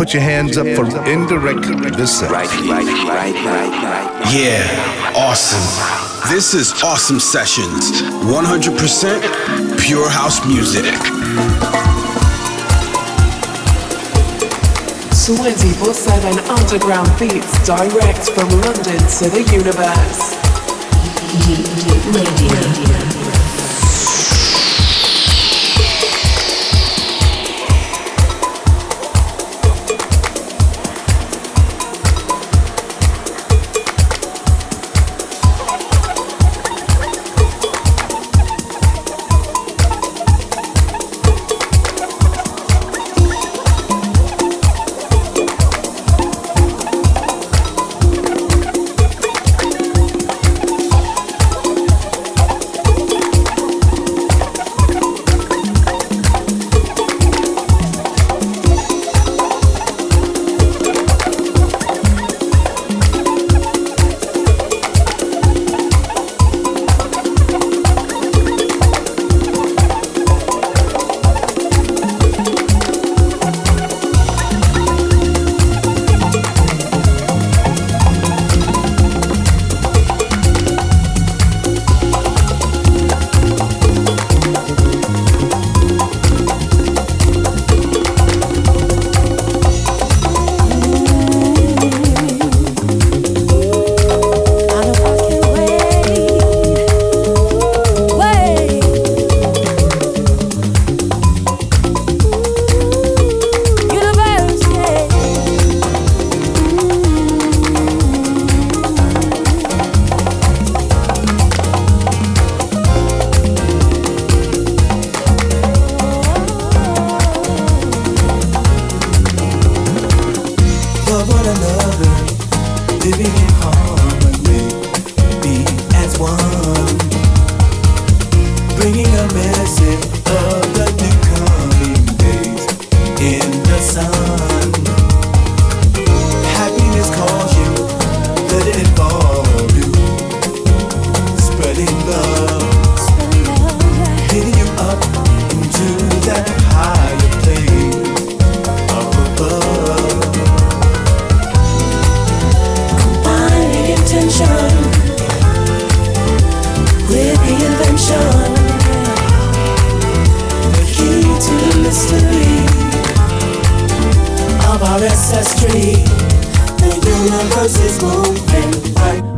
put your hands up for indirect this Right, right, right, right, right. Yeah, awesome. This is Awesome Sessions. 100% pure house music. 24-7 underground beats direct from London to the universe. Radio. love one another, living in harmony, be as one, bringing a message of the new coming days in the sun. ancestry. The universe is moving right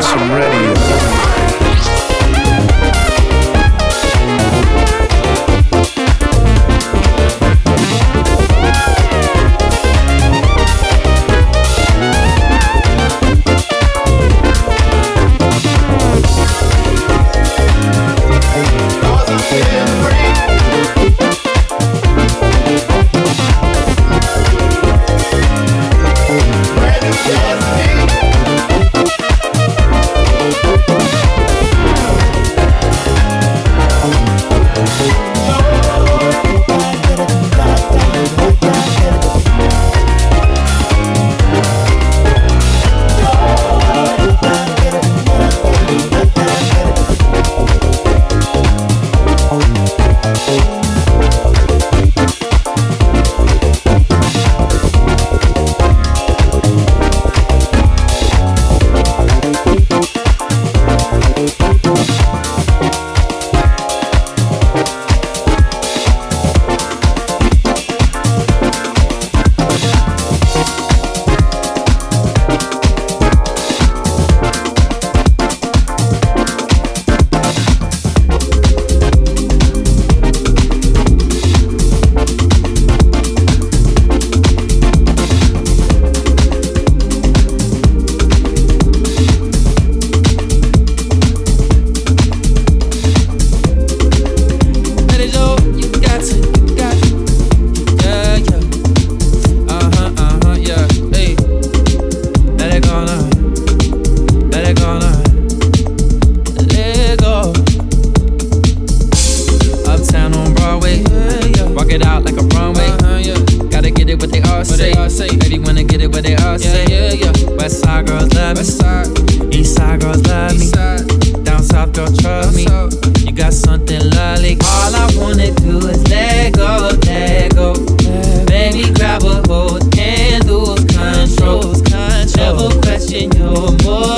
I'm ready yeah. Yeah, yeah. West side girls love me. West side. East side girls love me. Down south girls trust me. You got something lovely. All I wanna do is let go, let go. Baby, grab a hold and controls. control. Never question your more.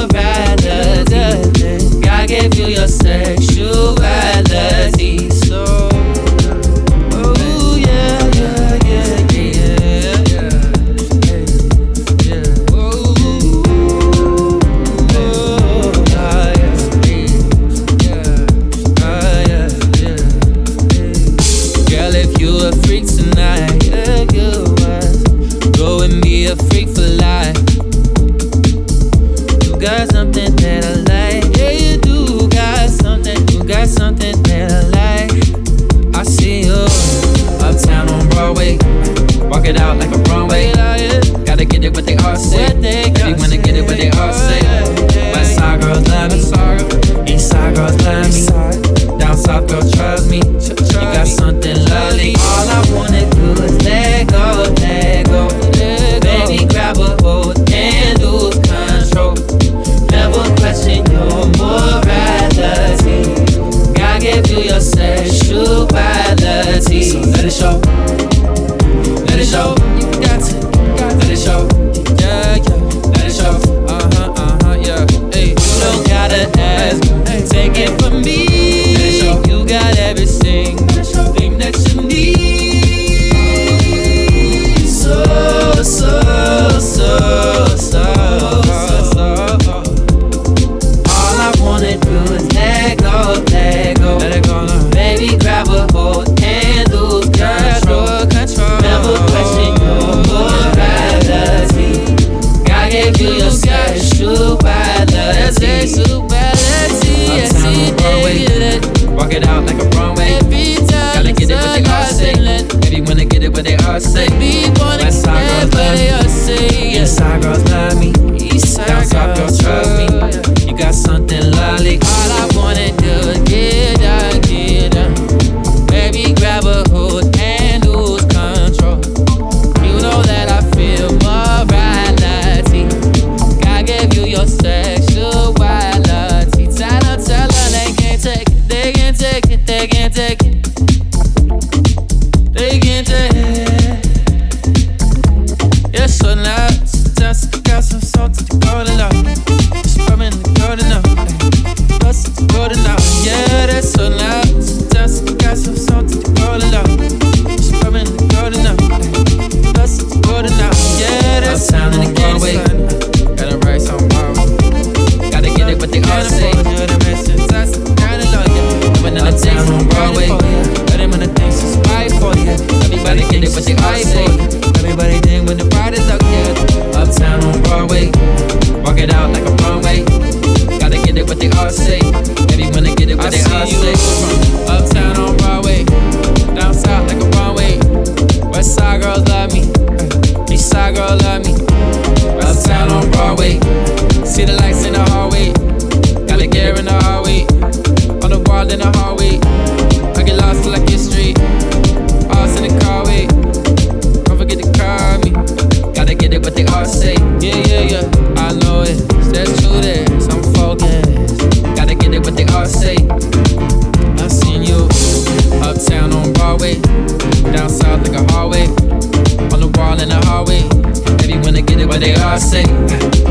say.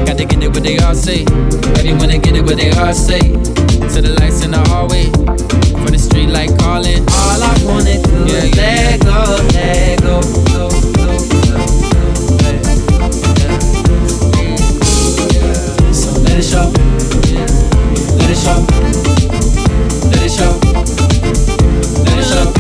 Got to get it what they all say. Everyone to get it what they all say. To the lights in the hallway, for the street like calling. All I wanna do yeah, is yeah. let go, let go. go so let it show, let it show, let it show, let it show.